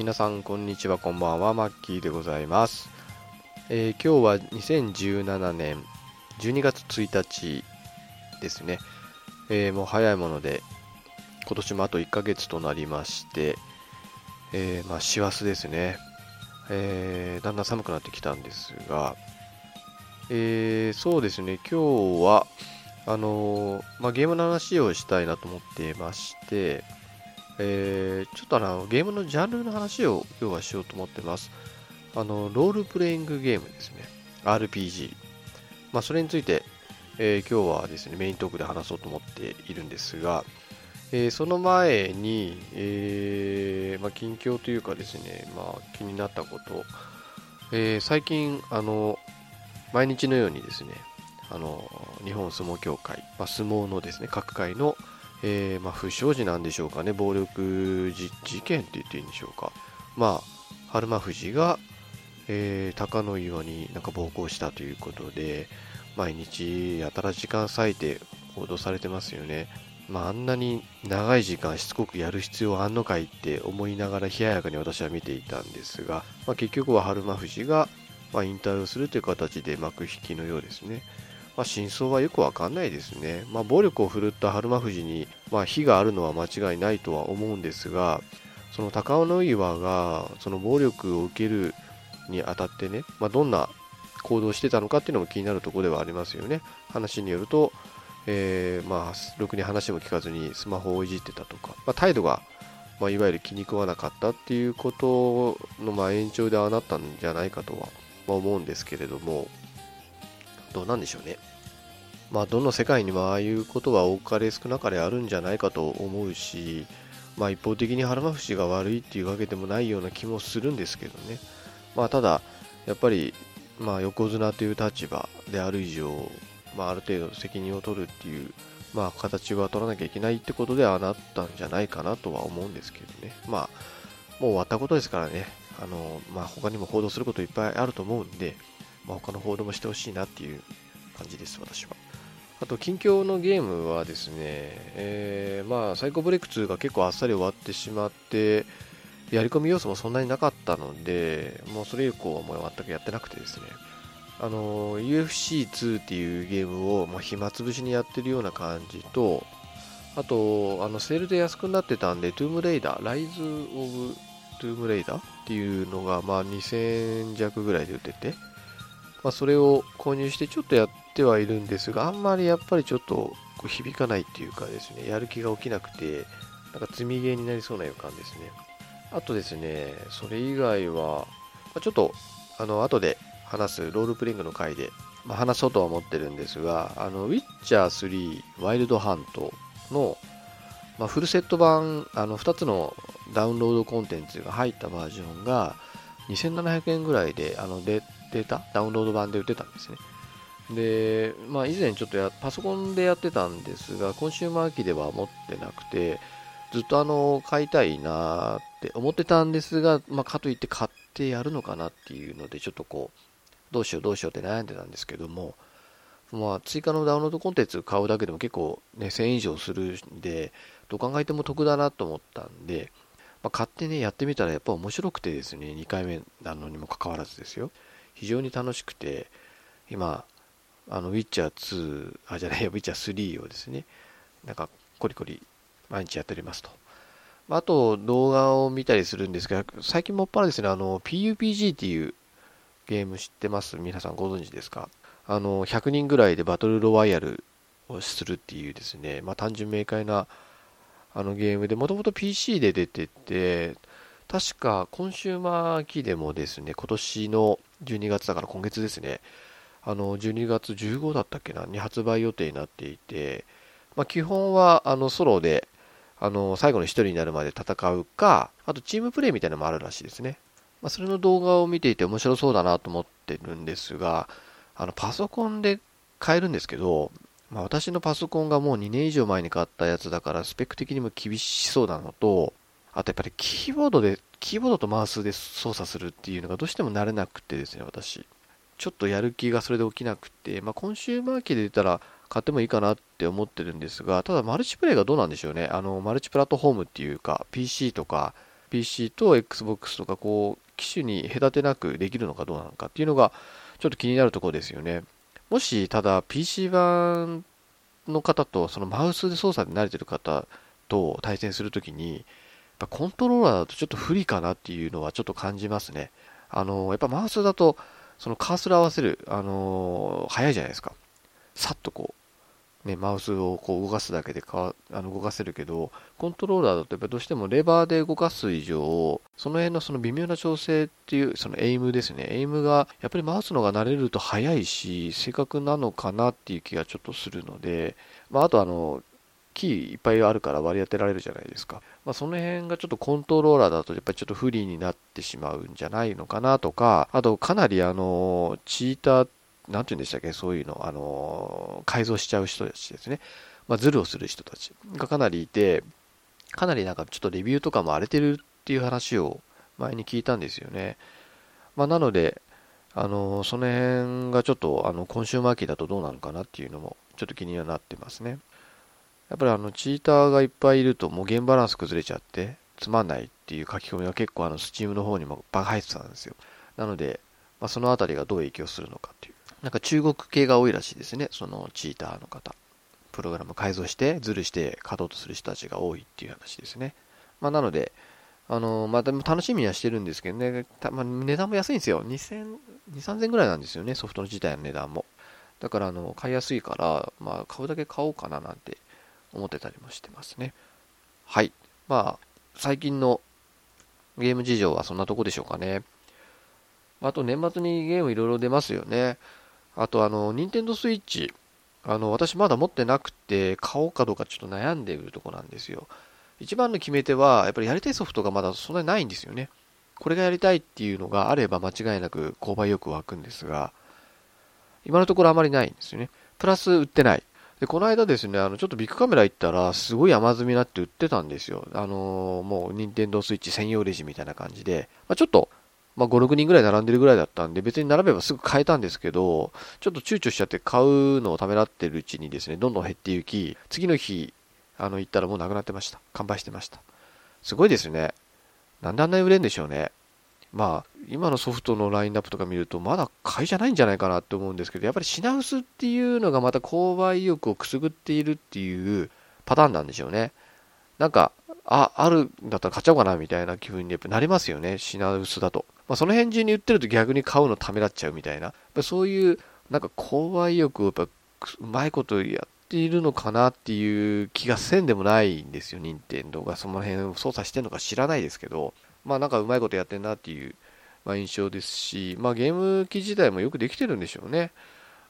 皆さんこんにちは、こんばんは、マッキーでございます。えー今日は2017年12月1日ですね。えーもう早いもので、今年もあと1ヶ月となりまして、えーまあ、師走ですね。えーだんだん寒くなってきたんですが、えーそうですね、今日は、あのまあ、ゲームの話をしたいなと思っていまして、えーちょっとあのゲームのジャンルの話を今日はしようと思ってます。あのロールプレイングゲームですね。RPG。まあ、それについて、えー今日はですね、メイントークで話そうと思っているんですが、えーその前に、えーまあ、近況というかですね、まあ、気になったこと、え最近、あの、毎日のようにですね、あの、日本相撲協会、まあ、相撲のですね、各界の、えーまあ、不祥事なんでしょうかね、暴力事件って言っていいんでしょうか。まあ、春馬富士が、えー高野岩になんか暴行したということで、毎日やたら時間割いて報道されてますよね。まあ、あんなに長い時間しつこくやる必要あんのかいって思いながら冷ややかに私は見ていたんですが、まあ、結局は春馬富士が、まあ、引退をするという形で幕引きのようですね。まあ、真相はよくわかんないですね。まあ、暴力を振るった春馬富士に、まあ、非があるのは間違いないとは思うんですが、その高尾の岩がその暴力を受けるにあたってね、まあ、どんな行動してたのかっていうのも気になるところではありますよね。話によると、えーまあ、ろくに話も聞かずにスマホをいじってたとか、まあ、態度が、まあ、いわゆる気に食わなかったっていうことの、ま、延長でああなったんじゃないかとは、思うんですけれども、どうなんでしょうね。まあ、どの世界にもああいうことは多かれ少なかれあるんじゃないかと思うし、まあ、一方的に春馬節が悪いっていうわけでもないような気もするんですけどね。まあ、ただ、やっぱり、まあ、横綱という立場である以上、まあ、ある程度責任を取るっていう、まあ、形は取らなきゃいけないってことではなったんじゃないかなとは思うんですけどね。まあ、もう終わったことですからね。あの、まあ、他にも報道することいっぱいあると思うんで、まあ、他の報道もしてほしいなっていう感じです、私は。あと、近況のゲームはですね、えーまあ、サイコブレイク2が結構あっさり終わってしまって、やり込み要素もそんなになかったので、もうそれ以降はもう全くやってなくてですね、あの、UFC2 っていうゲームを、まあ、暇つぶしにやってるような感じと、あと、あの、セールで安くなってたんで、トゥームレイダー、ライズ・オブ・トゥームレイダーっていうのが、まあ、2000弱ぐらいで売ってて、まあ、それを購入してちょっとやっってはいるんですが、あんまりやっぱりちょっとこう響かないっていうかですね、やる気が起きなくて、なんか積みゲーになりそうな予感ですね。あとですね、それ以外は、ちょっと、あの、後で話すロールプレイングの回で、まあ、話そうとは思ってるんですが、あの、ウィッチャー3ワイルドハントの、まあ、フルセット版、あの、2つのダウンロードコンテンツが入ったバージョンが、2700円ぐらいで、あの、で、データ、ダウンロード版で売ってたんですね。で、まあ、以前ちょっとやパソコンでやってたんですが、コンシューマー機では持ってなくて、ずっとあの、買いたいなって思ってたんですが、まあ、かといって買ってやるのかなっていうので、ちょっとこう、どうしようどうしようって悩んでたんですけども、まあ、追加のダウンロードコンテンツ買うだけでも結構ね、1000円以上するんで、どう考えても得だなと思ったんで、まあ、買ってね、やってみたらやっぱ面白くてですね、2回目なのにもかかわらずですよ。非常に楽しくて、今、あの、ウィッチャー2、あ、じゃないよ、ウィッチャー3をですね、なんか、コリコリ毎日やっておりますと。あと、動画を見たりするんですが、最近もっぱらですね、あの、PUPG っていうゲーム知ってます？皆さんご存知ですか？あの、100人ぐらいでバトルロワイヤルをするっていうですね、まあ単純明快なあのゲームで、もともと PC で出てて、確かコンシューマー機でもですね、今年の12月だから今月ですね、あの、12月15だったっけな、に発売予定になっていて、まあ基本はあのソロで、あの、最後の一人になるまで戦うか、あとチームプレイみたいなのもあるらしいですね。まあそれの動画を見ていて面白そうだなと思ってるんですが、あの、パソコンで買えるんですけど、まあ、私のパソコンがもう2年以上前に買ったやつだから、スペック的にも厳しそうなのと、あとやっぱりキーボードで、キーボードとマウスで操作するっていうのがどうしても慣れなくてですね、私。ちょっとやる気がそれで起きなくて、まあ、コンシューマー機で出たら買ってもいいかなって思ってるんですが、ただマルチプレイがどうなんでしょうね。あの、マルチプラットフォームっていうか、PC とか PC と Xbox とかこう機種に隔てなくできるのかどうなのかっていうのがちょっと気になるところですよねもしただ PC 版の方とそのマウスで操作で慣れてる方と対戦するときにやっぱコントローラーだとちょっと不利かなっていうのはちょっと感じますねあのやっぱマウスだとそのカーソル合わせるあの早いじゃないですかさっとこう、ね、マウスをこう動かすだけでかあの動かせるけど、コントローラーだとやっぱどうしてもレバーで動かす以上、その辺のその微妙な調整っていう、そのエイムですね。エイムが、やっぱりマウスの方が慣れると速いし、正確なのかなっていう気がちょっとするので、まあ、あとあの、キーいっぱいあるから割り当てられるじゃないですか。まあ、その辺がちょっとコントローラーだとやっぱりちょっと不利になってしまうんじゃないのかなとか、あとかなりあの、チーターなんて言うんでしたっけ、そういうの、あの、改造しちゃう人たちですね。まあ、ズルをする人たちがかなりいて、かなりなんかちょっとレビューとかも荒れてるっていう話を前に聞いたんですよね。まあ、なので、あの、その辺がちょっと、あの、今週末期だとどうなのかなっていうのも、ちょっと気にはなってますね。やっぱりあの、チーターがいっぱいいると、もうゲームバランス崩れちゃって、つまんないっていう書き込みが結構あの、スチームの方にもバカ入ってたんですよ。なので、まあ、そのあたりがどう影響するのかっていう。なんか中国系が多いらしいですね、そのチーターの方。プログラム改造して、ズルして勝とうとする人たちが多いっていう話ですね。まあ、なので、あのまあ、でも楽しみにはしてるんですけどね、まあ、値段も安いんですよ。2000、2 3000ぐらいなんですよね、ソフトの自体の値段も。だから、あの、買いやすいから、まあ、買うだけ買おうかななんて思ってたりもしてますね。はい。まあ、最近のゲーム事情はそんなとこでしょうかね。あと年末にゲームいろいろ出ますよね。あとあの、ニンテンドスイッチ。あの、私まだ持ってなくて、買おうかどうかちょっと悩んでいるとこなんですよ。一番の決め手は、やっぱりやりたいソフトがまだそんなにないんですよね。これがやりたいっていうのがあれば間違いなく購買欲湧くんですが、今のところあまりないんですよね。プラス売ってない。で、この間ですね、あの、ちょっとビッグカメラ行ったら、すごい山積みになって売ってたんですよ。あのー、もう、ニンテンドースイッチ専用レジみたいな感じで、まあ、ちょっと、まあ、5、6人ぐらい並んでるぐらいだったんで、別に並べばすぐ買えたんですけど、ちょっと躊躇しちゃって買うのをためらってるうちにですね、どんどん減っていき、次の日、あの、行ったらもうなくなってました。完売してました。すごいですね。なんであんなに売れんでしょうね。まあ、今のソフトのラインナップとか見ると、まだ買いじゃないんじゃないかなって思うんですけど、やっぱり品薄っていうのがまた購買意欲をくすぐっているっていうパターンなんでしょうね。なんか、あ、あるんだったら買っちゃおうかなみたいな気分にやっぱなりますよね。品薄だと。まあ、その辺中に売ってると逆に買うのためらっちゃうみたいな、そういうなんか購買意欲をやっぱうまいことやっているのかなっていう気がせんでもないんですよ、任天堂がその辺を操作してるのか知らないですけど、まあなんかうまいことやってんなっていう、まあ、印象ですし、まあゲーム機自体もよくできてるんでしょうね。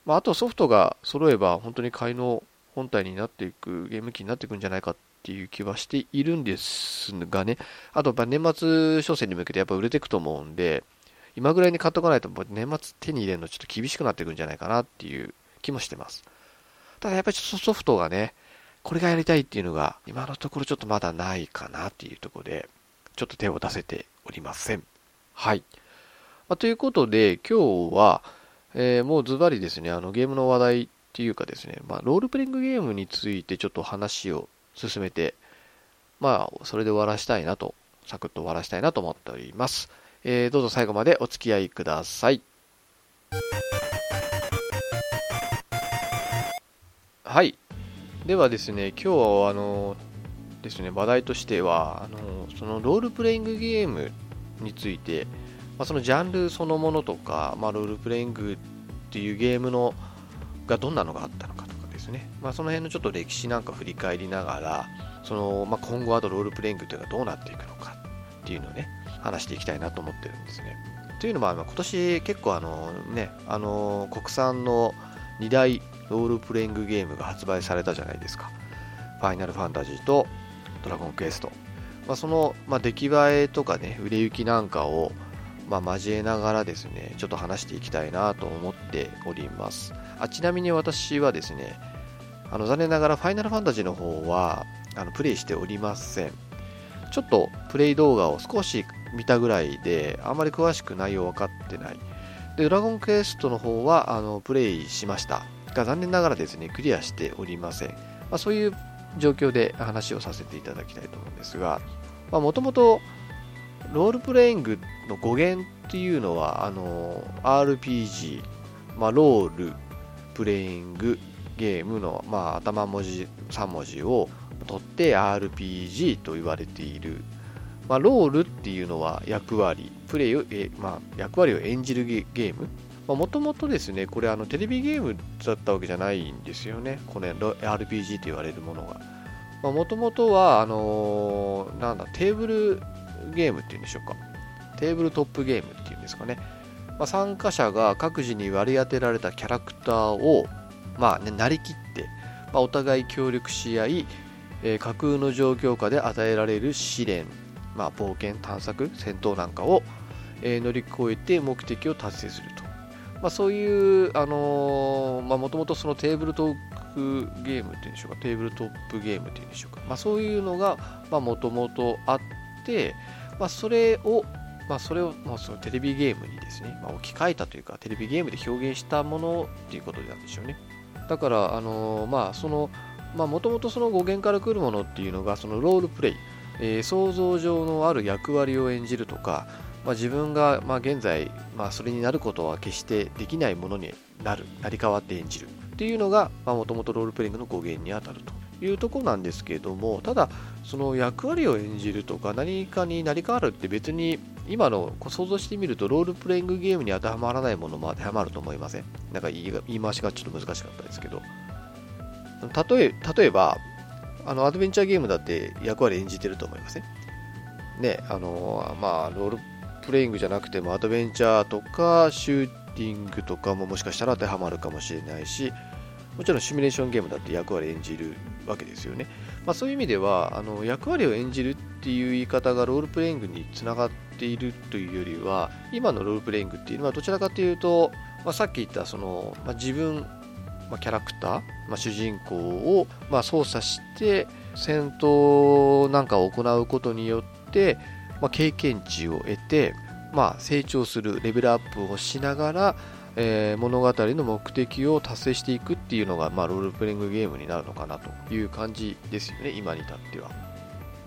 まあ、あとソフトが揃えば本当に買いの本体になっていく、ゲーム機になっていくんじゃないかっていう気はしているんですがね、あと年末商戦に向けてやっぱ売れていくと思うんで、今ぐらいに買っとかないと年末手に入れるのちょっと厳しくなっていくんじゃないかなっていう気もしてます。ただやっぱりちょっとソフトがね、これがやりたいっていうのが今のところちょっとまだないかなっていうところで、ちょっと手を出せておりません。はい。まあ、ということで今日は、えー、もうズバリですね、あのゲームの話題っていうかですね、まあ、ロールプレイングゲームについてちょっと話を進めて、まあ、それで終わらしたいなと、サクッと終わらしたいなと思っております。えー、どうぞ最後までお付き合いください。はい。ではですね、今日はあのですね、話題としては、あのそのロールプレイングゲームについて、まあ、そのジャンルそのものとか、まあ、ロールプレイングっていうゲームのがどんなのがあったのかとかですね、まあ、その辺のちょっと歴史なんか振り返りながら、そのまあ、今後あとロールプレイングというのはどうなっていくのかっていうのをね、話していきたいなと思ってるんですね。というのも、今年結構あのね、あの国産の2大ロールプレイングゲームが発売されたじゃないですか。ファイナルファンタジーとドラゴンクエスト。まあ、その、まあ、出来栄えとかね、売れ行きなんかを、まあ、交えながらですね、ちょっと話していきたいなと思っております。あちなみに私はですね、あの残念ながらファイナルファンタジーの方はあのプレイしておりません。ちょっとプレイ動画を少し見たぐらいで、あんまり詳しく内容分かってない。で、ドラゴンクエストの方は、あの、プレイしました。が、残念ながらですね、クリアしておりません。まあ、そういう状況で話をさせていただきたいと思うんですが、もともと、ロールプレイングの語源っていうのはあの RPG、まあ、ロールプレイングゲームの、まあ、頭文字3文字を取って RPG と言われている、まあ、ロールっていうのは役割プレイを、えまあ、役割を演じるゲームもともとですねこれあのテレビゲームだったわけじゃないんですよね。これ RPG と言われるものが。もともとはあのー、なんだテーブルゲームっていうんでしょうか。テーブルトップゲームっていうんですかね、まあ、参加者が各自に割り当てられたキャラクターを、まあね、なりきって、まあ、お互い協力し合い、えー、架空の状況下で与えられる試練、まあ、冒険探索戦闘なんかを、えー、乗り越えて目的を達成すると、まあ、そういうあのもともとそのテーブルトークゲームっていうんでしょうかテーブルトップゲームっていうんでしょうか、まあ、そういうのがもともとあって、まあ、それをまあ、それを、まあ、そのテレビゲームにですね、まあ、置き換えたというか、テレビゲームで表現したものっていうことなんでしょうね。だから、あのー、まあ、その、まあ、もともとその語源から来るものっていうのが、そのロールプレイ、えー、想像上のある役割を演じるとか、まあ、自分が、まあ、現在、まあ、それになることは決してできないものになる、成り代わって演じるっていうのが、もともとロールプレイングの語源にあたると。いうとこなんですけれどもただその役割を演じるとか何かになり変わるって別に今の想像してみるとロールプレイングゲームに当てはまらないものも当てはまると思いません？なんか言い回しがちょっと難しかったですけど例え例えばあのアドベンチャーゲームだって役割演じてると思いません？ねあのまあロールプレイングじゃなくてもアドベンチャーとかシューティングとかももしかしたら当てはまるかもしれないしもちろんシミュレーションゲームだって役割演じるわけですよね。まあ、そういう意味ではあの役割を演じるっていう言い方がロールプレイングにつながっているというよりは今のロールプレイングっていうのはどちらかというと、まあ、さっき言ったその、まあ、自分、まあ、キャラクター、まあ、主人公を、まあ、操作して戦闘なんかを行うことによって、まあ、経験値を得て、まあ、成長するレベルアップをしながらえー、物語の目的を達成していくっていうのが、まあ、ロールプレイングゲームになるのかなという感じですよね、今に至っては。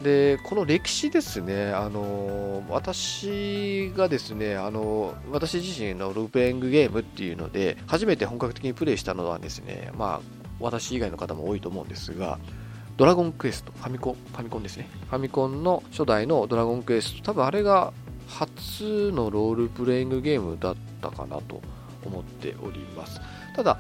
で、この歴史ですね、あの私がですね、あの私自身のロープレイングゲームっていうので、初めて本格的にプレイしたのはですね、まあ、私以外の方も多いと思うんですが、ドラゴンクエスト、ファミコン、ファミコンですね。ファミコンの初代のドラゴンクエスト、多分あれが初のロールプレイングゲームだったかなと思っております。ただ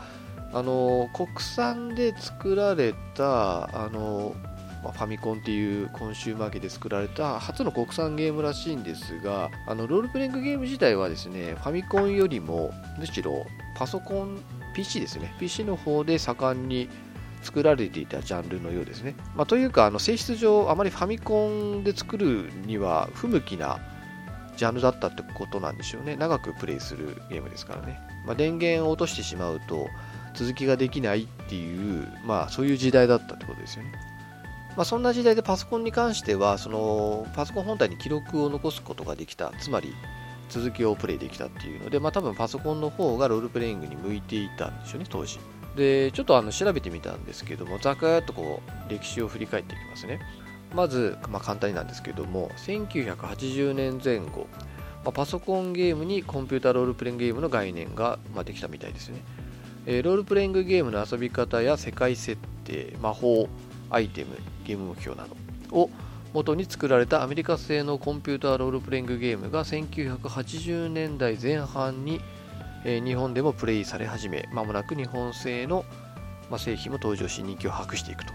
あの国産で作られたあのまファミコンっていうコンシューマー機で作られた初の国産ゲームらしいんですがあのロールプレイングゲーム自体はですねファミコンよりもむしろパソコン PC ですね。PC の方で盛んに作られていたジャンルのようですね、まあ、というかあの性質上あまりファミコンで作るには不向きなジャンルだったってことなんでしょうね。長くプレイするゲームですからね。まあ、電源を落としてしまうと続きができないっていう、まあ、そういう時代だったってことですよね。まあ、そんな時代でパソコンに関してはそのパソコン本体に記録を残すことができた。つまり続きをプレイできたっていうので、まあ、多分パソコンの方がロールプレイングに向いていたんでしょうね当時。でちょっとあの調べてみたんですけどもざくっとこう歴史を振り返っていきますね。まず、まあ、簡単になんですけども1980年前後まあ、パソコンゲームにコンピュータロールプレイングゲームの概念が、まあ、できたみたいですね、えー、ロールプレイングゲームの遊び方や世界設定魔法アイテムゲーム目標などを元に作られたアメリカ製のコンピューターロールプレイングゲームが1980年代前半に、えー、日本でもプレイされ始めまもなく日本製の、ま、製品も登場し人気を博していくと。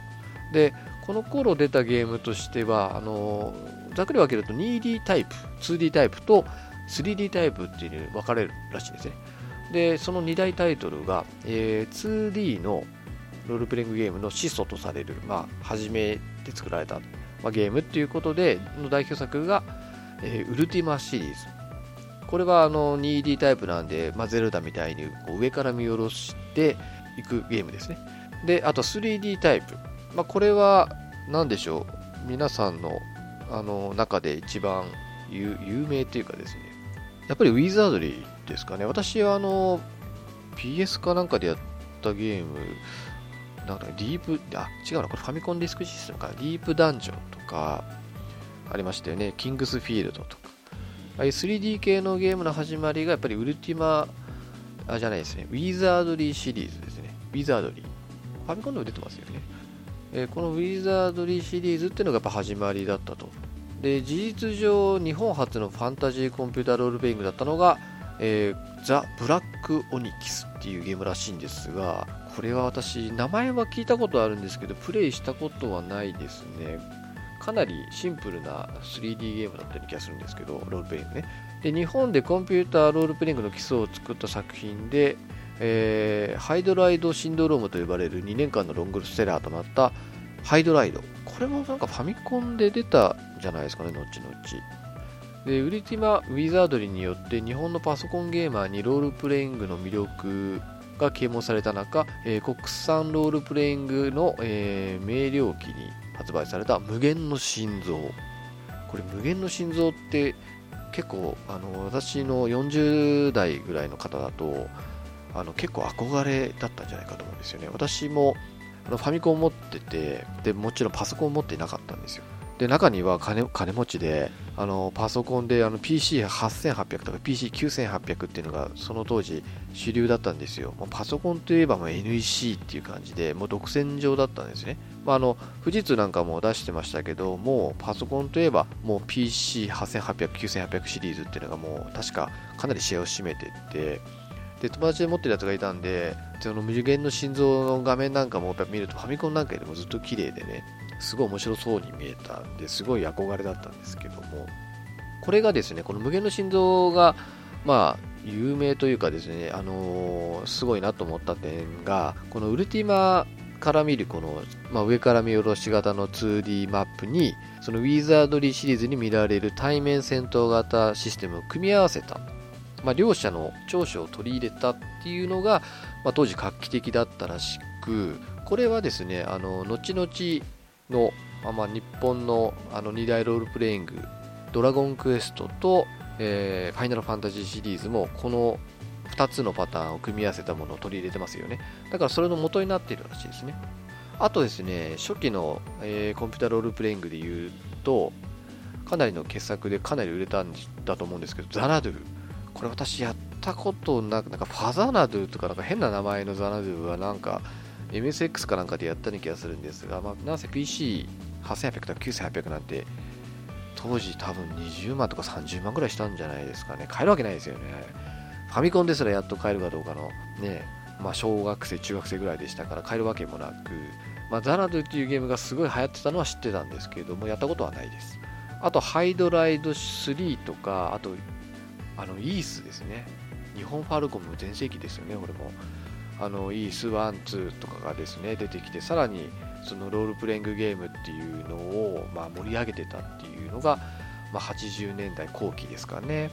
でこの頃出たゲームとしてはあのざっくり分けると 2D タイプ 2D タイプと 3D タイプっていうのに分かれるらしいんですね。でその2大タイトルが、えー、2D のロールプレイングゲームの始祖とされる、まあ、初めて作られた、まあ、ゲームっていうことでの代表作が、えー、ウルティマシリーズこれはあの 2D タイプなんで、まあ、ゼルダみたいにこう上から見下ろしていくゲームですね。であと 3D タイプ。まあ、これは何でしょう。皆さんのあの中で一番有名というかですね。やっぱりウィザードリーですかね。私はあの PS かなんかでやったゲームなんかディープあ違うな。これファミコンディスクシステムか。ディープダンジョンとかありましたよね。キングスフィールドとか。ああい 3D 系のゲームの始まりがやっぱりウルティマあじゃないですね。ウィザードリーシリーズですね。ウィザードリーファミコンでも出てますよね、えー、このウィザードリーシリーズっていうのがやっぱ始まりだったと。で事実上日本初のファンタジーコンピュータロールプレイングだったのが、えー、ザ・ブラック・オニキスっていうゲームらしいんですがこれは私名前は聞いたことあるんですけどプレイしたことはないですね。かなりシンプルな 3D ゲームだったような気がするんですけどロールプレイングねで日本でコンピューターロールプレイングの基礎を作った作品で、えー、ハイドライドシンドロームと呼ばれる2年間のロングセラーとなったハイドライドこれもなんかファミコンで出たじゃないですかね、後々。で、ウルティマ・ウィザードリーによって日本のパソコンゲーマーにロールプレイングの魅力が啓蒙された中、えー、国産ロールプレイングの、えー、明瞭期に発売された無限の心臓。これ無限の心臓って結構あの私の40代ぐらいの方だとあの結構憧れだったんじゃないかと思うんですよね。私もあのファミコン持っててでもちろんパソコン持ってなかったんですよで中には金金持ちであのパソコンであの PC8800 とか PC9800 っていうのがその当時主流だったんですよ。もうパソコンといえばもう NEC っていう感じでもう独占上だったんですね、まあ、あの富士通なんかも出してましたけどもうパソコンといえばもう PC8800、9800シリーズっていうのがもう確かかなりシェアを占めててで友達で持ってるやつがいたんでその無限の心臓の画面なんかもやっぱ見るとファミコンなんかよりもずっと綺麗でね。すごい面白そうに見えたんですごい憧れだったんですけどもこれがですねこの無限の心臓がまあ有名というかですねあのー、すごいなと思った点がこのウルティマから見るこの、まあ、上から見下ろし型の 2D マップにそのウィザードリーシリーズに見られる対面戦闘型システムを組み合わせたまあ、両者の長所を取り入れたっていうのが、まあ、当時画期的だったらしくこれはですねあの後々の、まあ、日本のあの2大ロールプレイングドラゴンクエストと、え、ファイナルファンタジーシリーズもこの2つのパターンを組み合わせたものを取り入れてますよね。だからそれの元になっているらしいですね。あとですね初期の、えー、コンピュータロールプレイングで言うとかなりの傑作でかなり売れたんだと思うんですけどザナドゥ。これ私やったことなく、なんかファザナドゥとかなんか変な名前のザナドゥはなんか MSX かなんかでやったような気がするんですが、まあ、なんせ PC8800 とか9800なんて当時多分20万とか30万ぐらいしたんじゃないですかね。買えるわけないですよね。ファミコンですらやっと買えるかどうかのね、まあ小学生、中学生ぐらいでしたから買えるわけもなく、まあ、ザナドっていうゲームがすごい流行ってたのは知ってたんですけれども、やったことはないです。あと、ハイドライド3とか、あと、あのイースですね日本ファルコム全盛期ですよねこれもあのイース1、2とかがですね出てきてさらにそのロールプレイングゲームっていうのを、まあ、盛り上げてたっていうのが、まあ、80年代後期ですかね。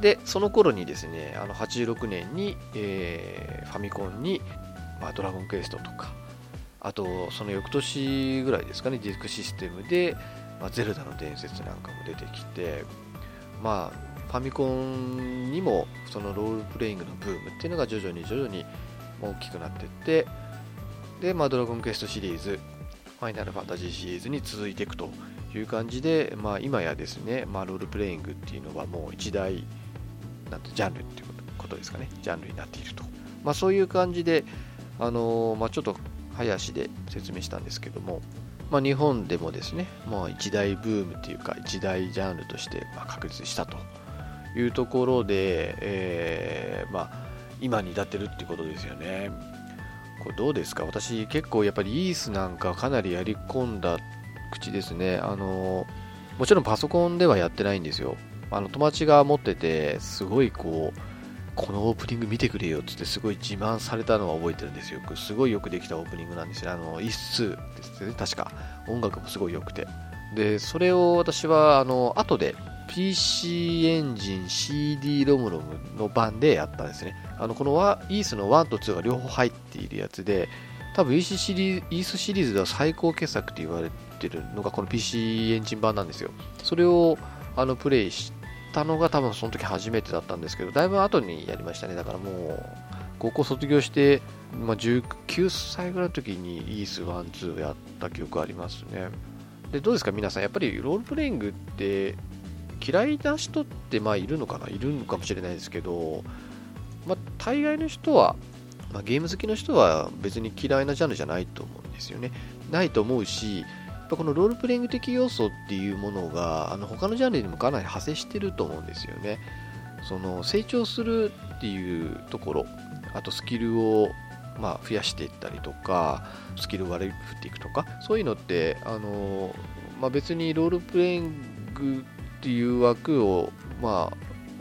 でその頃にですねあの86年に、えー、ファミコンに、まあ、ドラゴンクエストとかあとその翌年ぐらいですかねディスクシステムで、まあ、ゼルダの伝説なんかも出てきてまあファミコンにもそのロールプレイングのブームっていうのが徐々に徐々に大きくなっていってで、まあ、ドラゴンクエストシリーズファイナルファンタジーシリーズに続いていくという感じで、まあ、今やですね、まあ、ロールプレイングっていうのはもう一大なんてジャンルっていうことですかね。ジャンルになっていると、まあ、そういう感じで、あのー、まあ、ちょっと早足で説明したんですけども、まあ、日本でもですね、まあ、一大ブームっていうか一大ジャンルとしてま確立したというところで、えー、まあ、今に至ってるってことですよね。これどうですか？私結構やっぱりイースなんかかなりやり込んだ口ですね。あの、もちろんパソコンではやってないんですよ。あの友達が持ってて、すごいこう、このオープニング見てくれよってってすごい自慢されたのは覚えてるんですよ。すごいよくできたオープニングなんですよ。あの、一数ですね。確か。音楽もすごい良くて。で、それを私は、あの、後で PC エンジン CD ロムロムの版でやったんですね。あのこのイースの1と2が両方入っているやつで、多分イースシリーズシリーズでは最高傑作って言われてるのがこの PC エンジン版なんですよ。それをあのプレイしたのが多分その時初めてだったんですけど、だいぶ後にやりましたね。だからもう、高校卒業して、まあ、19歳ぐらいの時にイース1、2をやった記憶ありますね。で、どうですか？皆さん、やっぱりロールプレイングって嫌いな人ってまあいるのかないるのかもしれないですけど、まあ、大概の人は、まあ、ゲーム好きの人は別に嫌いなジャンルじゃないと思うんですよね。ないと思うし、やっぱこのロールプレイング的要素っていうものがあの他のジャンルにもかなり派生してると思うんですよね。その成長するっていうところ、あとスキルをまあ増やしていったりとか、スキルを割り振っていくとか、そういうのって、あのまあ、別にロールプレイングっていう枠を、まあ、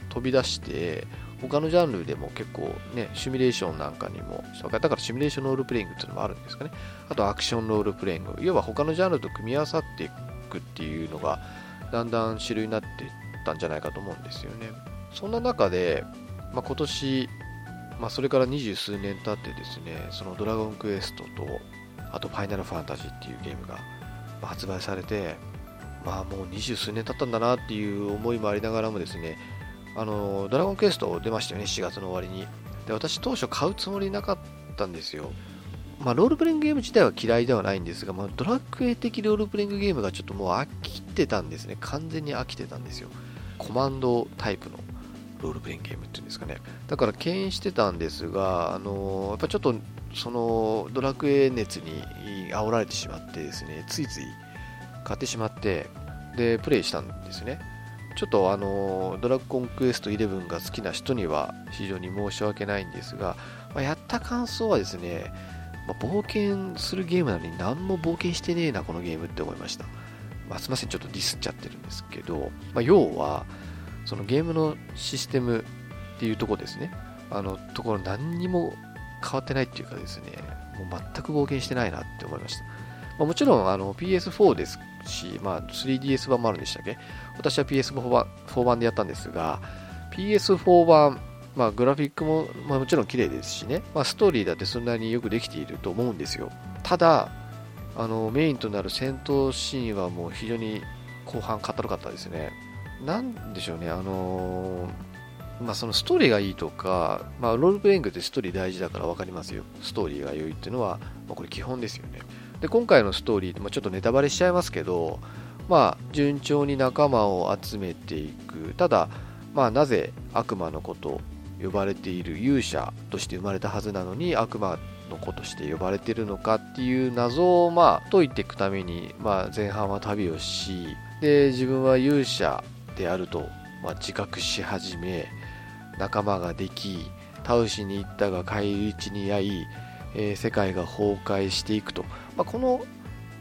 飛び出して、他のジャンルでも結構ね、シミュレーションなんかにも、だからシミュレーションロールプレイングっていうのもあるんですかね。あとアクションロールプレイング。要は他のジャンルと組み合わさっていくっていうのが、だんだん主流になっていったんじゃないかと思うんですよね。そんな中で、まあ、今年、まあ、それから二十数年経ってですね、そのドラゴンクエストと、あとファイナルファンタジーっていうゲームが発売されて、まあもう二十数年経ったんだなっていう思いもありながらもですね、あの、ドラゴンクエスト出ましたよね、4月の終わりに。で、私当初買うつもりなかったんですよ。まあ、ロールプレイングゲーム自体は嫌いではないんですが、まあ、ドラクエ的ロールプレイングゲームがちょっともう飽きてたんですね。完全に飽きてたんですよ。コマンドタイプのロールプレイングゲームっていうんですかね。だから敬遠してたんですが、あのやっぱちょっとそのドラクエ熱に煽られてしまってですね、ついつい買ってしまって、で、プレイしたんですね。ちょっとあの、ドラゴンクエスト11が好きな人には非常に申し訳ないんですが、まあ、やった感想はですね、まあ、冒険するゲームなのに何も冒険してねえな、このゲームって思いました。まあ、すみません、ちょっとディスっちゃってるんですけど、ま、要は、そのゲームのシステムっていうとこですね、あのところ何にも変わってないっていうかですね、もう全く冒険してないなって思いました。ま、もちろんあの PS4 ですし、まあ、3DS 版もあるんでしたっけ？私は PS4 版 ,4 版でやったんですが、PS4 版、まあ、グラフィックも、まあ、もちろん綺麗ですしね、まあ、ストーリーだってそんなによくできていると思うんですよ。ただ、あのメインとなる戦闘シーンはもう非常に後半かたるかったですね。なんでしょうね、あのー、まあ、そのストーリーがいいとか、まあ、ロールプレイングってストーリー大事だから分かりますよ。ストーリーが良いっていうのは、まあ、これ基本ですよね。で今回のストーリー、まあ、ちょっとネタバレしちゃいますけど、まあ、順調に仲間を集めていく。ただ、まあ、なぜ悪魔の子と呼ばれている勇者として生まれたはずなのに悪魔の子として呼ばれているのかっていう謎を、まあ、解いていくために、まあ、前半は旅をしで自分は勇者であると、まあ、自覚し始め仲間ができ倒しに行ったが返り討ちに遭いえー、世界が崩壊していくと、まあ、この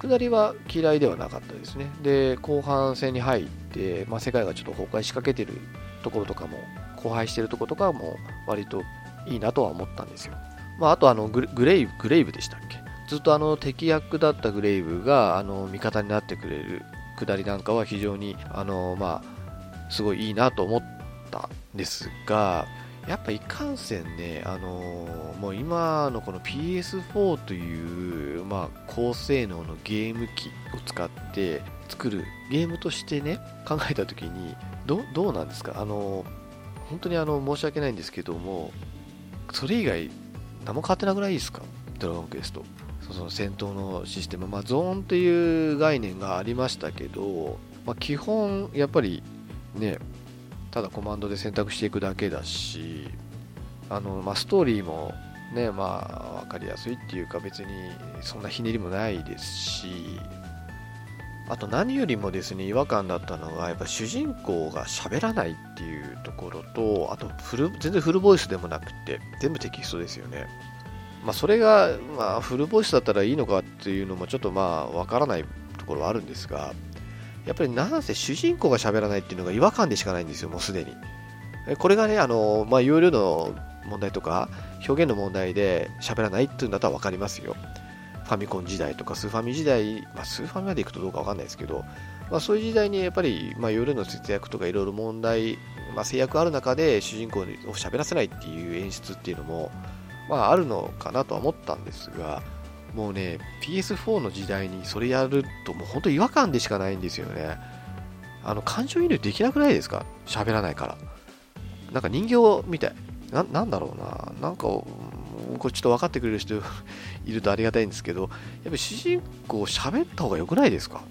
下りは嫌いではなかったですね。で、後半戦に入って、まあ、世界がちょっと崩壊しかけてるところとかも、荒廃してるところとかも割といいなとは思ったんですよ。まあ、あとあのグレイブ、グレイブでしたっけ？ずっとあの敵役だったグレイブがあの味方になってくれる下りなんかは非常にあの、まあ、すごいいいなと思ったんですが、やっぱいかんせんね、あのー、もう今のこの PS4 という、まあ、高性能のゲーム機を使って作るゲームとしてね、考えたときに、どどうなんですか？あのー、本当にあの申し訳ないんですけども、それ以外、何も変わってなくないですか？ドラゴンクエスト。その戦闘のシステム、まあ、ゾーンっていう概念がありましたけど、まあ、基本、やっぱりね、ただコマンドで選択していくだけだしあの、まあ、ストーリーもねまあ分かりやすいっていうか別にそんなひねりもないですしあと何よりもですね違和感だったのはやっぱ主人公が喋らないっていうところとあとフル全然フルボイスでもなくて全部テキストですよね。まあそれが、まあ、フルボイスだったらいいのかっていうのもちょっとまあ分からないところはあるんですがやっぱりなんせ主人公が喋らないっていうのが違和感でしかないんですよ、もうすでに。これがね、あの、まあ、容量の問題とか、表現の問題で喋らないっていうんだったら分かりますよ。ファミコン時代とかスーファミ時代、まあ、スーファミまで行くとどうか分かんないですけど、まあ、そういう時代にやっぱり、まあ、容量の節約とかいろいろ問題、まあ、制約ある中で主人公を喋らせないっていう演出っていうのも、まあ、あるのかなとは思ったんですが、もうね、PS4 の時代にそれやると、もう本当違和感でしかないんですよね。あの、感情移入できなくないですか？喋らないから。なんか人形みたい。な、んだろうな。なんか、これちょっと分かってくれる人いるとありがたいんですけど、やっぱ主人公喋った方が良くないですか？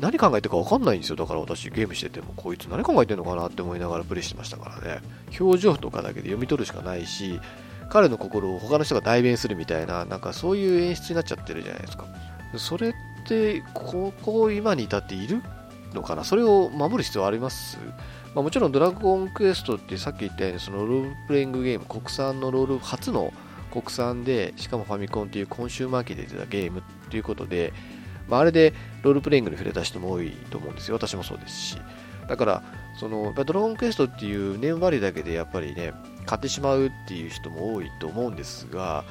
何考えてるか分かんないんですよだから私ゲームしててもこいつ何考えてるのかなって思いながらプレイしてましたからね表情とかだけで読み取るしかないし彼の心を他の人が代弁するみたいななんかそういう演出になっちゃってるじゃないですかそれってここ今に至っているのかな？それを守る必要はあります？まあ、もちろんドラゴンクエストってさっき言ったようにそのロールプレイングゲーム国産のロール初の国産でしかもファミコンっていうコンシューマー機で出たゲームっていうことでまあ、あれでロールプレイングに触れた人も多いと思うんですよ。私もそうですし。だから、そのドラゴンクエストっていう年割だけでやっぱりね、買ってしまうっていう人も多いと思うんですが、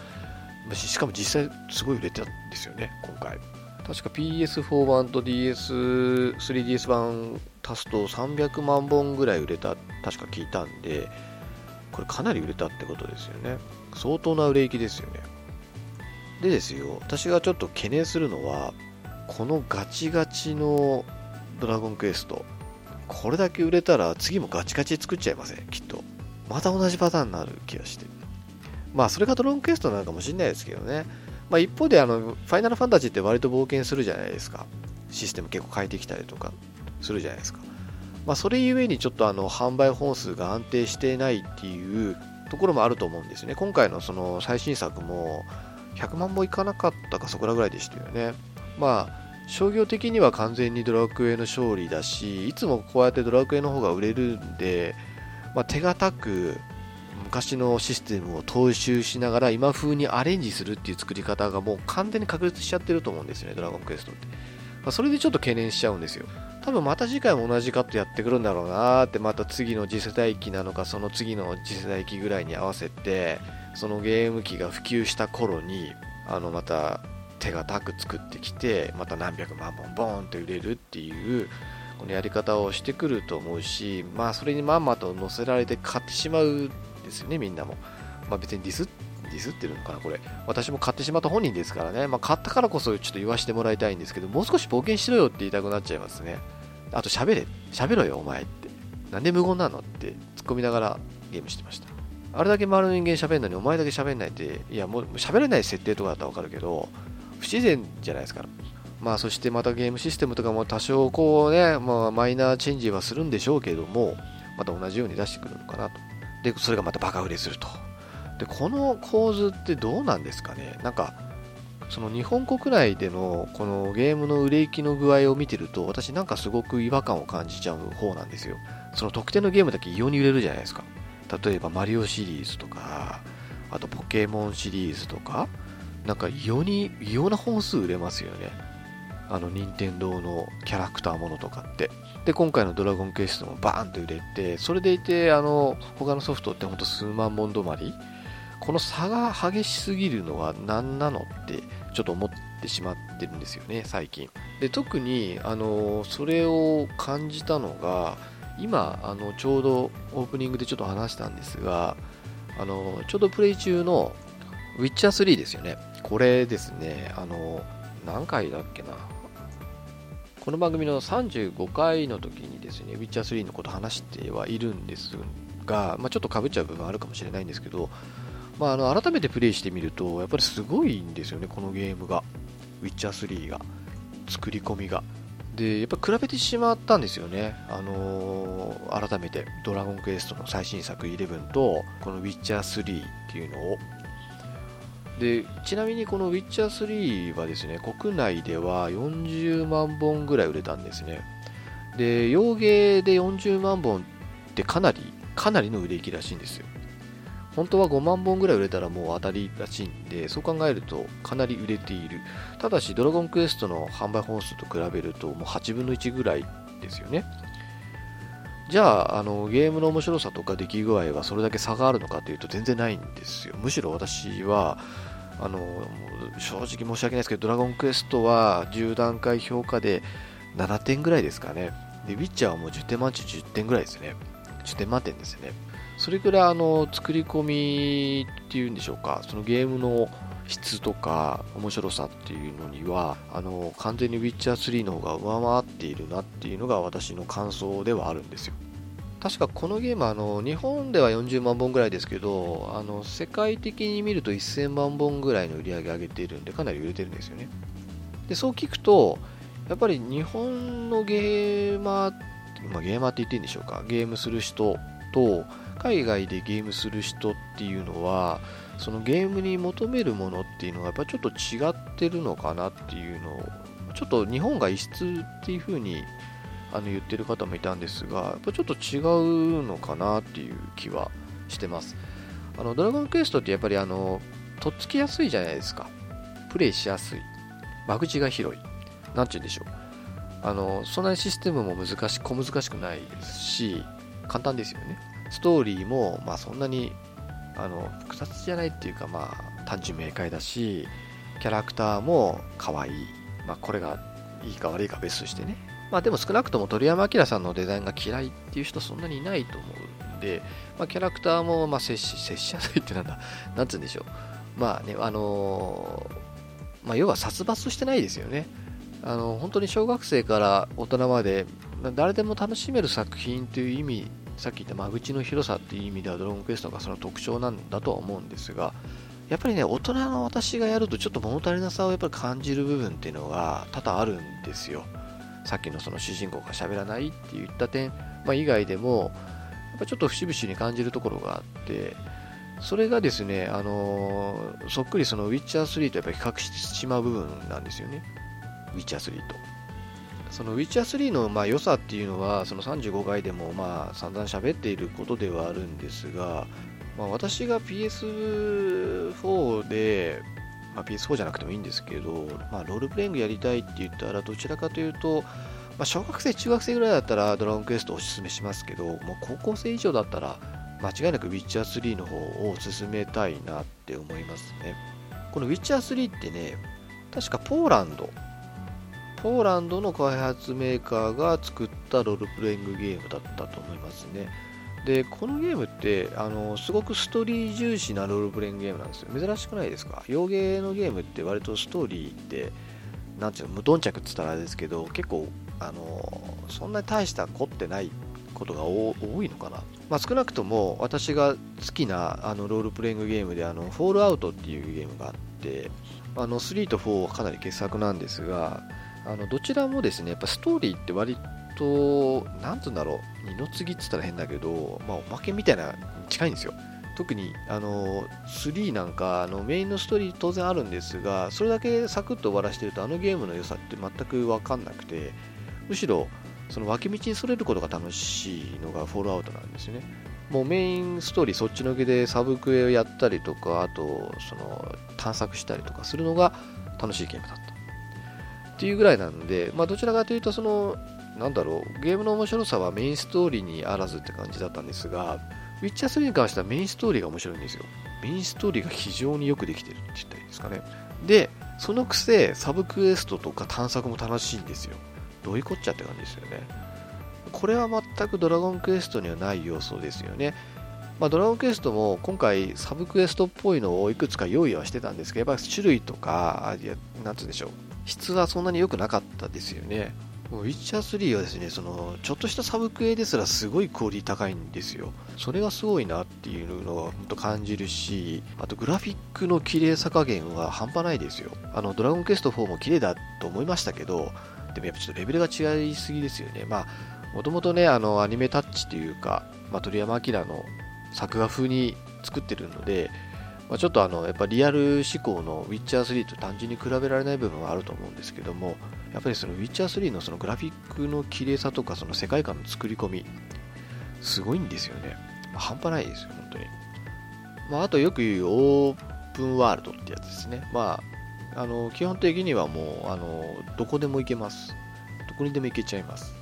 しかも実際すごい売れたんですよね、今回。確か PS4 版と DS、3DS 版足すと300万本ぐらい売れた、確か聞いたんで、これかなり売れたってことですよね。相当な売れ行きですよね。でですよ、私がちょっと懸念するのは、このガチガチのドラゴンクエストこれだけ売れたら次もガチガチ作っちゃいません？きっとまた同じパターンになる気がして。まあそれがドラゴンクエストなのかもしれないですけどね。まあ一方であのファイナルファンタジーって割と冒険するじゃないですか。システム結構変えてきたりとかするじゃないですか。まあそれゆえにちょっとあの販売本数が安定してないっていうところもあると思うんですね。今回のその最新作も100万もいかなかったかそこらぐらいでしたよね。まあ商業的には完全にドラクエの勝利だしいつもこうやってドラクエの方が売れるんで、まあ、手堅く昔のシステムを踏襲しながら今風にアレンジするっていう作り方がもう完全に確立しちゃってると思うんですよねドラゴンクエストって、まあ、それでちょっと懸念しちゃうんですよ。多分また次回も同じカットやってくるんだろうなーってまた次の次世代機なのかその次の次世代機ぐらいに合わせてそのゲーム機が普及した頃にあのまた手堅く作ってきてまた何百万本ボーンって売れるっていうこのやり方をしてくると思うしまあそれにまんまと乗せられて買ってしまうんですよねみんなも。まあ別にディスディスってるのかなこれ。私も買ってしまった本人ですからね、まあ、買ったからこそちょっと言わせてもらいたいんですけどもう少し冒険しろよって言いたくなっちゃいますね。あと喋れ。喋ろよお前って。なんで無言なのって突っ込みながらゲームしてました。あれだけ周りの人間喋るのにお前だけ喋んないっていやもう喋れない設定とかだったらわかるけど不自然じゃないですか。まあそしてまたゲームシステムとかも多少こうね、まあ、マイナーチェンジはするんでしょうけども、また同じように出してくるのかなと。で、それがまたバカ売れすると。で、この構図ってどうなんですかね？なんか、その日本国内でのこのゲームの売れ行きの具合を見てると、私なんかすごく違和感を感じちゃう方なんですよ。その特定のゲームだけ異様に売れるじゃないですか。例えばマリオシリーズとか、あとポケモンシリーズとか、なんか異様に、異様な本数売れますよね。あの、任天堂のキャラクターものとかって。で、今回のドラゴンクエストもバーンと売れて、それでいて、あの、他のソフトってほんと数万本止まり。この差が激しすぎるのは何なのってちょっと思ってしまってるんですよね、最近。で、特に、あの、それを感じたのが、今、あの、ちょうどオープニングでちょっと話したんですが、あの、ちょうどプレイ中のウィッチャー3ですよね。これですね、あの、何回だっけな。この番組の35回の時にですね、ウィッチャー3のこと話してはいるんですが、まあ、ちょっとかぶっちゃう部分あるかもしれないんですけど、まあ、あの改めてプレイしてみると、やっぱりすごいんですよね、このゲームが。ウィッチャー3が。作り込みが。で、やっぱ比べてしまったんですよね。あのー、改めて、ドラゴンクエストの最新作11と、このウィッチャー3っていうのをでちなみにこの「ウィッチャー3」はですね国内では40万本ぐらい売れたんですね。で洋芸で40万本ってかなりかなりの売れ行きらしいんですよ。本当は5万本ぐらい売れたらもう当たりらしいんでそう考えるとかなり売れている。ただしドラゴンクエストの販売本数と比べるともう8分の1ぐらいですよね。じゃああのゲームの面白さとか出来具合はそれだけ差があるのかというと全然ないんですよ。むしろ私はあの正直申し訳ないですけど、ドラゴンクエストは10段階評価で7点ぐらいですかね。で、ウィッチャーはもう10点満点10点ぐらいですね。10点満点ですね。それぐらいあの作り込みっていうんでしょうか、そのゲームの質とか面白さっていうのにはあの完全にウィッチャー3の方が上回っているなっていうのが私の感想ではあるんですよ。確かこのゲームあの日本では40万本ぐらいですけどあの世界的に見ると1000万本ぐらいの売り上げ上げているんでかなり売れてるんですよね。でそう聞くとやっぱり日本のゲーマー、まあ、ゲーマーって言っていいんでしょうか。ゲームする人と海外でゲームする人っていうのはそのゲームに求めるものっていうのがやっぱちょっと違ってるのかなっていうのをちょっと日本が異質っていう風にあの言ってる方もいたんですがやっぱちょっと違うのかなっていう気はしてます。あのドラゴンクエストってやっぱりあのとっつきやすいじゃないですか。プレイしやすい。間口が広い。なんて言うんでしょう。あのそんなにシステムも難し小難しくないですし簡単ですよね。ストーリーも、まあ、そんなにあの複雑じゃないっていうか、まあ、単純明快だしキャラクターも可愛い、まあ、これがいいか悪いか別としてね、まあ、でも少なくとも鳥山明さんのデザインが嫌いっていう人そんなにいないと思うんで、まあ、キャラクターもまあ接し接しやすいってなんだ なんつうんでしょう。まあねあのー、まあ、要は殺伐してないですよね。あの本当に小学生から大人まで誰でも楽しめる作品という意味さっき言った間口の広さっていう意味ではドラゴンクエストがその特徴なんだとは思うんですがやっぱりね大人の私がやるとちょっと物足りなさをやっぱり感じる部分っていうのが多々あるんですよ。さっきのその主人公が喋らないって言った点、まあ、以外でもやっぱちょっと節々に感じるところがあってそれがですね、あのー、そっくりそのウィッチャー3とやっぱり比較してしまう部分なんですよね。ウィッチャー3と。そのウィッチャー3のまあ良さっていうのはその35回でもまあ散々喋っていることではあるんですが、まあ、私が PS4 で、まあ、PS4 じゃなくてもいいんですけど、まあ、ロールプレイングやりたいって言ったらどちらかというと、まあ、小学生中学生ぐらいだったらドラゴンクエストおすすめしますけどもう高校生以上だったら間違いなくウィッチャー3の方を進めたいなって思いますねこのウィッチャー3ってね確かポーランドポーランドの開発メーカーが作ったロールプレイングゲームだったと思いますね。で、このゲームって、あの、すごくストーリー重視なロールプレイングゲームなんですよ。珍しくないですか？洋芸のゲームって割とストーリーって、なんていうの、無頓着って言ったらあれですけど、結構、あの、そんなに大した凝ってないことが多いのかな。まあ、少なくとも私が好きなあのロールプレイングゲームで、あの、フォールアウトっていうゲームがあって、あの3と4はかなり傑作なんですが、あのどちらもですねやっぱストーリーって割となんつうんだろう二の次っつったら変だけど、まあ、おまけみたいな近いんですよ。特にあの3なんかあのメインのストーリー当然あるんですがそれだけサクッと終わらせてるとあのゲームの良さって全く分かんなくてむしろその脇道にそれることが楽しいのがフォールアウトなんですよね。もうメインストーリーそっちのけでサブクエをやったりとかあとその探索したりとかするのが楽しいゲームだった。っていうぐらいなので、まあ、どちらかというとそのなんだろうゲームの面白さはメインストーリーにあらずって感じだったんですがウィッチャー3に関してはメインストーリーが面白いんですよ。メインストーリーが非常によくできてるって言ったらいいですかね。でそのくせサブクエストとか探索も楽しいんですよ。どういうこっちゃって感じですよね。これは全くドラゴンクエストにはない要素ですよね。まあ、ドラゴンクエストも今回サブクエストっぽいのをいくつか用意はしてたんですけど、やっぱり種類とか、なんつうんでしょう、質はそんなに良くなかったですよね。ウィッチャー3はですね、その、ちょっとしたサブクエですらすごいクオリティ高いんですよ。それがすごいなっていうのは本当感じるし、あとグラフィックの綺麗さ加減は半端ないですよ。あの、ドラゴンクエスト4も綺麗だと思いましたけど、でもやっぱちょっとレベルが違いすぎですよね。まあ、もともとね、あの、アニメタッチというか、まあ、鳥山明の作画風に作ってるので、ま、ちょっとあのやっぱリアル思考のウィッチャー3と単純に比べられない部分はあると思うんですけどもやっぱりそのウィッチャー3のそのグラフィックの綺麗さとかその世界観の作り込みすごいんですよね、まあ、半端ないですよ本当に、まあ、あとよく言うオープンワールドってやつですね。まああの基本的にはもうあのどこでも行けます。どこにでも行けちゃいます。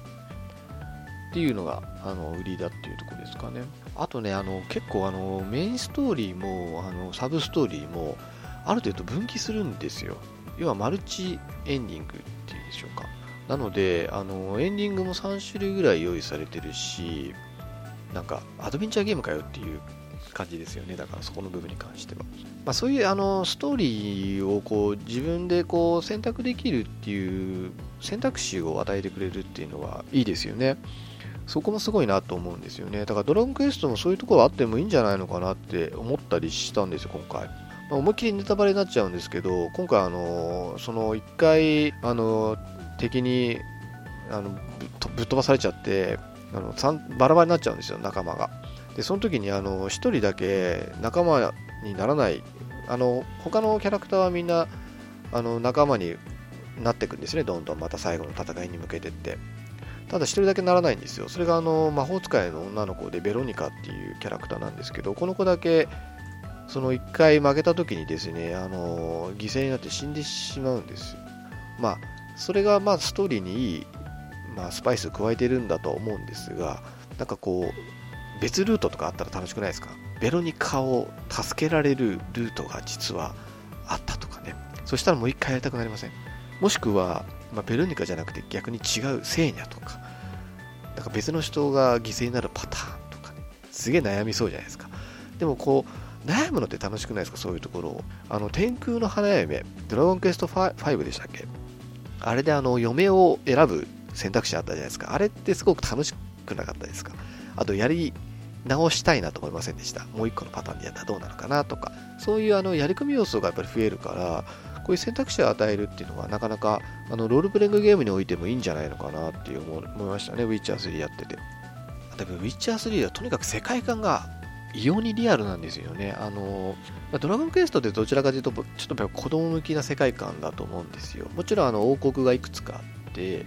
っていうのがあの売りだっていうとこですかね。あとね、あの結構あのメインストーリーもあのサブストーリーもある程度分岐するんですよ。要はマルチエンディング。でしょうか。なので、あのエンディングも3種類ぐらい用意されてるし、なんかアドベンチャーゲームかよっていう感じですよね。だからそこの部分に関しては。まあ、そういうあのストーリーをこう自分でこう選択できるっていう選択肢を与えてくれるっていうのはいいですよね。そこもすごいなと思うんですよね。だからドラゴンクエストもそういうところあってもいいんじゃないのかなって思ったりしたんですよ、今回。まあ、思いっきりネタバレになっちゃうんですけど、今回あの、その1回、あの、敵にあのぶっ飛ばされちゃってあのバラバラになっちゃうんですよ仲間が。でその時にあの1人だけ仲間にならないあの他のキャラクターはみんなあの仲間になっていくんですねどんどん。また最後の戦いに向けてって。ただ1人だけならないんですよ。それがあの魔法使いの女の子でベロニカっていうキャラクターなんですけどこの子だけその1回負けた時にですねあの犠牲になって死んでしまうんですまあそれがまあストーリーにいい、まあ、スパイスを加えてるんだと思うんですがなんかこう別ルートとかあったら楽しくないですか？ベロニカを助けられるルートが実はあったとかね。そしたらもう一回やりたくなりません。もしくは、まあ、ベロニカじゃなくて逆に違うセーニャとかなんか別の人が犠牲になるパターンとかね。すげえ悩みそうじゃないですか。でもこう悩むのって楽しくないですか？そういうところを。あの天空の花嫁ドラゴンクエスト 5, でしたっけ？あれであの嫁を選ぶ選択肢あったじゃないですか。あれってすごく楽しくなかったですか？あとやり直したいなと思いませんでした。もう一個のパターンでやったらどうなのかなとか。そういうあのやり込み要素がやっぱり増えるからこういう選択肢を与えるっていうのはなかなかあのロールプレイングゲームにおいてもいいんじゃないのかなっていう思いましたね、ウィッチャー3やってて。でもウィッチャー3はとにかく世界観が異様にリアルなんですよね。あの、ドラゴンクエストってどちらかというと、ちょっと子供向きな世界観だと思うんですよ。もちろんあの王国がいくつかあって、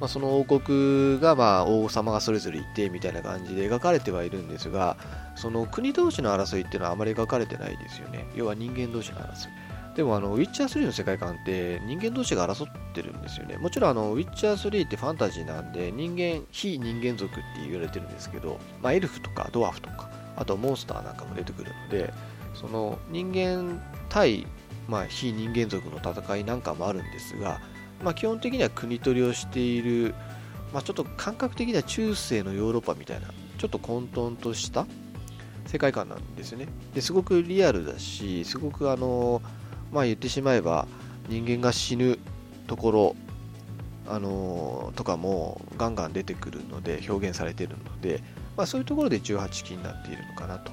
まあ、その王国がまあ王様がそれぞれいてみたいな感じで描かれてはいるんですが、その国同士の争いっていうのはあまり描かれてないですよね。要は人間同士の争い。でもあの、ウィッチャー3の世界観って人間同士が争ってるんですよね。もちろんあの、ウィッチャー3ってファンタジーなんで、人間、非人間族って言われてるんですけど、まあ、エルフとかドワーフとか、あとモンスターなんかも出てくるので、その人間対、まあ、非人間族の戦いなんかもあるんですが、まあ、基本的には国取りをしている、まあ、ちょっと感覚的には中世のヨーロッパみたいな、ちょっと混沌とした世界観なんですよね。ですごくリアルだし、すごくあのまあ言ってしまえば人間が死ぬところあの、とかもガンガン出てくるので表現されてるので、まあ、そういうところで18禁になっているのかなと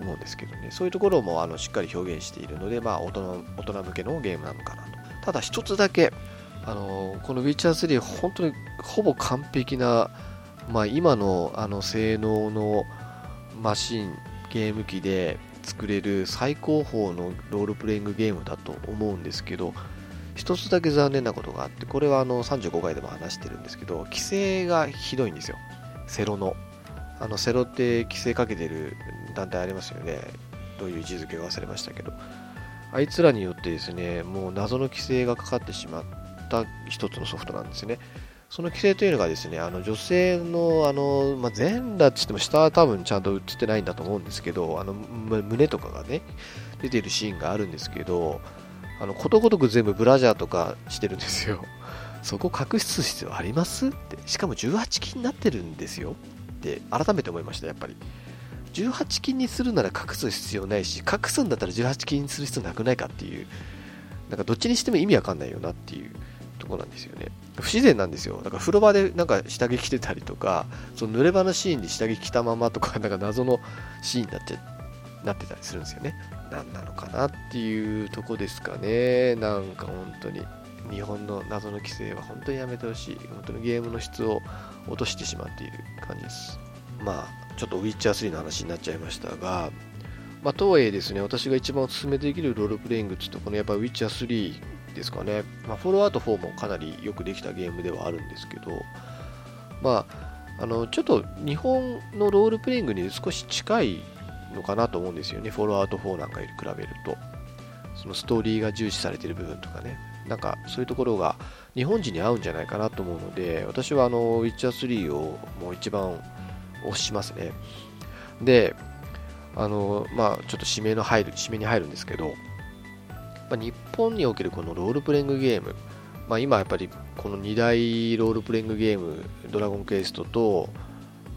思うんですけどね。そういうところもあのしっかり表現しているので、まあ、大人大人向けのゲームなのかなと。ただ一つだけあの、この w ィ c h e r 3本当にほぼ完璧な、まあ、今のあの性能のマシンゲーム機で作れる最高峰のロールプレイングゲームだと思うんですけど一つだけ残念なことがあってこれはあの35回でも話してるんですけど規制がひどいんですよ。セロの。あのセロって規制かけてる団体ありますよねどういう位置づけか忘れましたけどあいつらによってですねもう謎の規制がかかってしまった一つのソフトなんですねその規制というのがですね、あの女性のあの、まあ、全裸って言っても下は多分ちゃんと映ってないんだと思うんですけど、あの胸とかがね、出てるシーンがあるんですけど、あのことごとく全部ブラジャーとかしてるんですよ。そこ隠す必要ありますって。しかも18金になってるんですよ。って改めて思いました、やっぱり。18金にするなら隠す必要ないし、隠すんだったら18金にする必要なくないかっていう、なんかどっちにしても意味わかんないよなっていうとこなんですよね。不自然なんですよ。だから風呂場でなんか下着着てたりとか、その濡れ場のシーンで下着着たままとか、なんか謎のシーンになっちゃなってたりするんですよね。何なのかなっていうとこですかね。なんか本当に。日本の謎の規制は本当にやめてほしい。本当にゲームの質を落としてしまっている感じです。まあ、ちょっとウィッチャー3の話になっちゃいましたが、まあ、とはいえですね、私が一番お勧めできるロールプレイングって言うと、このやっぱウィッチャー3ですかね。まあ、フォローアウト4もかなりよくできたゲームではあるんですけど、まあ、あの、ちょっと日本のロールプレイングに少し近いのかなと思うんですよね。フォローアウト4なんかより比べると。そのストーリーが重視されている部分とかね。なんかそういうところが日本人に合うんじゃないかなと思うので、私はあの、ウィッチャー3をもう一番推しますね。で、あの、まあ、ちょっと指名の入る、指名に入るんですけど、まあ、日本におけるこのロールプレイングゲーム、まあ、今やっぱりこの2大ロールプレイングゲーム、ドラゴンクエストと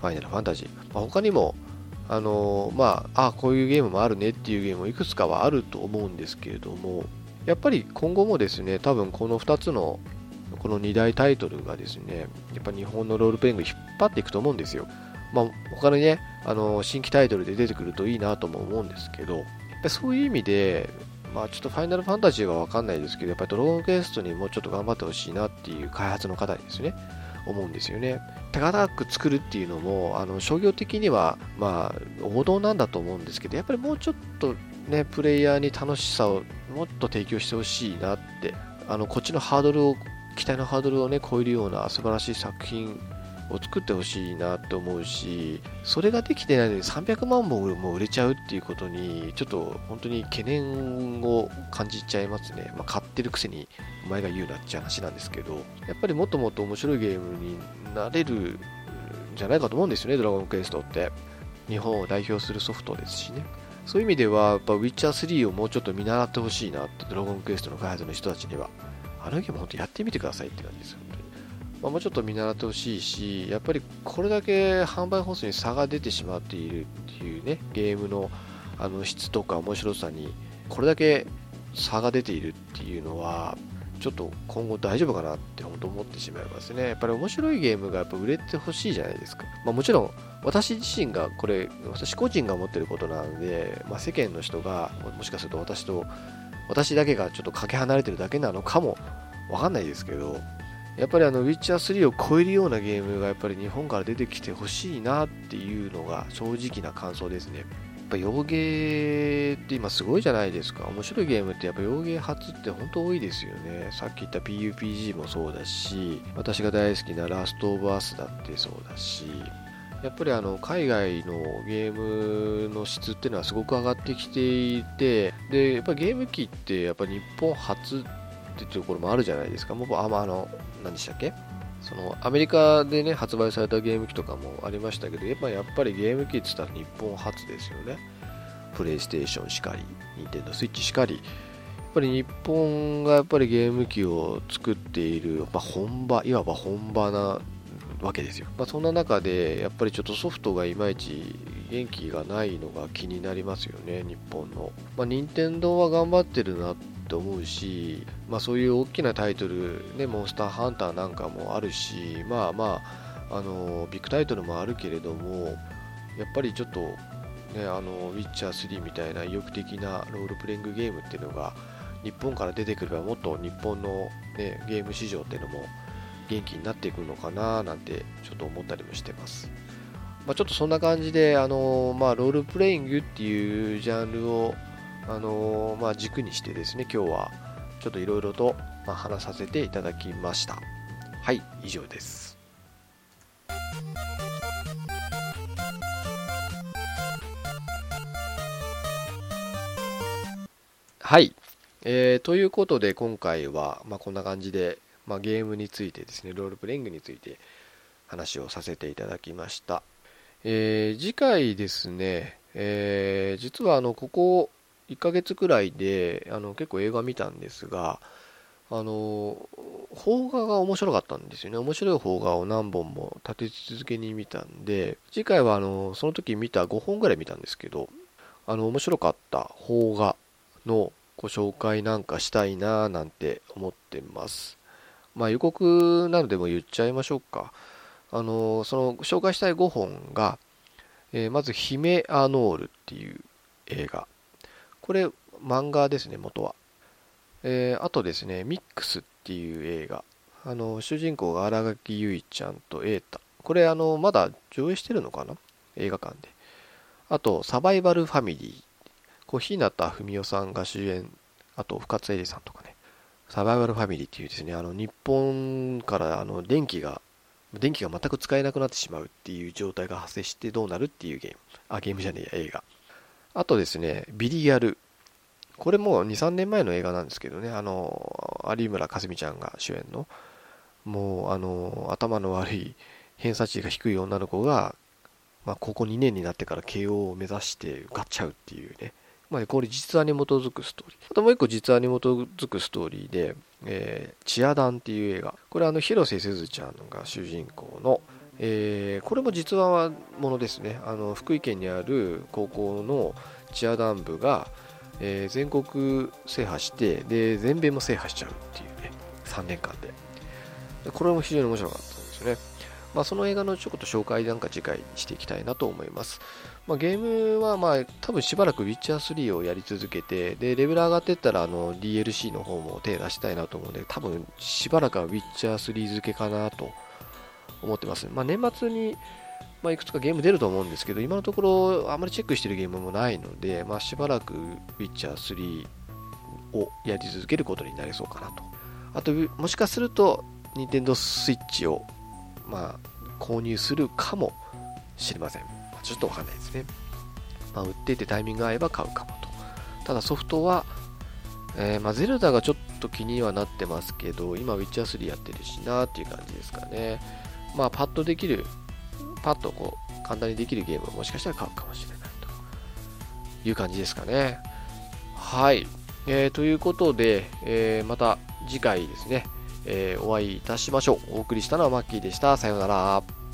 ファイナルファンタジー、まあ、他にも、あの、まあ、あこういうゲームもあるねっていうゲームもいくつかはあると思うんですけれども、やっぱり今後もですね、多分この2つのこの2大タイトルがですね、やっぱ日本のロールプレイング引っ張っていくと思うんですよ。まあ、他のね、あの新規タイトルで出てくるといいなとも思うんですけど、やっぱそういう意味で、まあちょっとファイナルファンタジーはわかんないですけど、やっぱりドラゴンクエストにもうちょっと頑張ってほしいなっていう開発の方にですね、思うんですよね。手堅く作るっていうのも、あの商業的には、まあ、王道なんだと思うんですけど、やっぱりもうちょっとね、プレイヤーに楽しさをもっと提供してほしいなって、あのこっちのハードルを、期待のハードルをね、超えるような素晴らしい作品を作ってほしいなと思うし、それができてないのに300万本も売れちゃうっていうことに、ちょっと本当に懸念を感じちゃいますね。まあ、買ってるくせにお前が言うなって話なんですけど、やっぱりもっともっと面白いゲームになれるんじゃないかと思うんですよね、ドラゴンクエストって。日本を代表するソフトですしね。そういう意味では、やっぱウィッチャー3をもうちょっと見習ってほしいなって、ドラゴンクエストの開発の人たちには。あのゲーム本当やってみてくださいって感じですよ。まあ、もうちょっと見習ってほしいし、やっぱりこれだけ販売本数に差が出てしまっているっていうね、ゲームのあの質とか面白さに、これだけ差が出ているっていうのは、ちょっと今後大丈夫かなって本当思ってしまいますね。やっぱり面白いゲームがやっぱ売れてほしいじゃないですか。まあ、もちろん私自身がこれ、私個人が思ってることなので、まあ、世間の人がもしかすると私と、私だけがちょっとかけ離れてるだけなのかもわかんないですけど、やっぱりあの、ウィッチャー3を超えるようなゲームがやっぱり日本から出てきてほしいなっていうのが正直な感想ですね。やっぱ洋芸って今すごいじゃないですか。面白いゲームってやっぱ洋芸初って本当多いですよね。さっき言った PUPG もそうだし、私が大好きなラストオブアスだってそうだし、やっぱりあの海外のゲームの質っていうのはすごく上がってきていて、で、やっぱゲーム機ってやっぱ日本初っていうところもあるじゃないですか。もうあ、まあ、あの、何でしたっけ？そのアメリカでね発売されたゲーム機とかもありましたけどやっぱやっぱりゲーム機って言ったら日本初ですよね。プレイステーションしかりニンテンドスイッチしかり。やっぱり日本がやっぱりゲーム機を作っている、まあ、本場いわば本場なわけですよ、まあ、そんな中でやっぱりちょっとソフトがいまいち元気がないのが気になりますよね日本の。まあ任天堂は頑張ってるなって思うし、まあ、そういう大きなタイトル、ね、モンスターハンターなんかもあるし、まあまあ、あのビッグタイトルもあるけれども、やっぱりちょっと、ね、あのウィッチャー3みたいな意欲的なロールプレイングゲームっていうのが、日本から出てくればもっと日本の、ね、ゲーム市場っていうのも元気になっていくのかななんてちょっと思ったりもしてます。まあ、ちょっとそんな感じで、あのまあ、ロールプレイングっていうジャンルをあの、まあ、軸にしてですね、今日はちょっといろいろと、まあ、話させていただきました。はい、以上です。はい、えー、ということで今回は、まあ、こんな感じで、まあ、ゲームについてですね、ロールプレイングについて話をさせていただきました。えー、次回ですね、えー、実はあのここ1ヶ月くらいであの結構映画見たんですが、あの、邦画が面白かったんですよね。面白い邦画を何本も立て続けに見たんで、次回はあの、その時見た5本ぐらい見たんですけど、あの、面白かった邦画のご紹介なんかしたいなぁなんて思ってます。まあ予告なのでも言っちゃいましょうか。あの、その紹介したい5本が、えー、まず、姫アノールっていう映画。これ漫画ですね、元は。えー、あとですね、ミックスっていう映画。あの、主人公が新垣結衣ちゃんと瑛太。これ、あの、まだ上映してるのかな？映画館で。あと、サバイバルファミリー。こう、日向文世さんが主演。あと、深津絵里さんとかね。サバイバルファミリーっていうですね、あの、日本からあの電気が、電気が全く使えなくなってしまうっていう状態が発生してどうなるっていうゲーム。あ、ゲームじゃねえや、映画。あとですね、ビリヤル。これも2、3年前の映画なんですけどね、あの、有村架純ちゃんが主演の、もう、あの、頭の悪い、偏差値が低い女の子が、まあ、高校2年になってから慶応を目指して受かっちゃうっていうね。まあ、これ実話に基づくストーリー。あともう一個実話に基づくストーリーで、えー、チアダンっていう映画。これあの、広瀬すずちゃんが主人公の、えー、これも実話はものですねあの福井県にある高校のチアダン部が、えー、全国制覇してで全米も制覇しちゃうっていうね3年間でこれも非常に面白かったんですよねまあ、その映画のちょっと紹介なんか次回していきたいなと思います。まあ、ゲームはまあ多分しばらく Witcher 3をやり続けてでレベル上がっていったらあの DLC の方も手出したいなと思うので多分しばらくは Witcher 3付けかなと思ってます、まあ、年末に、まあ、いくつかゲーム出ると思うんですけど今のところあまりチェックしてるゲームもないので、まあ、しばらく Witcher 3をやり続けることになりそうかなとあともしかすると Nintendo Switch をまあ購入するかもしれませんちょっとわかんないですね。まあ、売っててタイミングが合えば買うかもと。ただソフトは、えー、まあ、ゼルダがちょっと気にはなってますけど、今、ウィッチャー3やってるしなっていう感じですかね。まあ、パッとできる、パッとこう、簡単にできるゲームをもしかしたら買うかもしれないという感じですかね。はい。えー、ということで、えー、また次回ですね、えー、お会いいたしましょう。お送りしたのはマッキーでした。さようなら。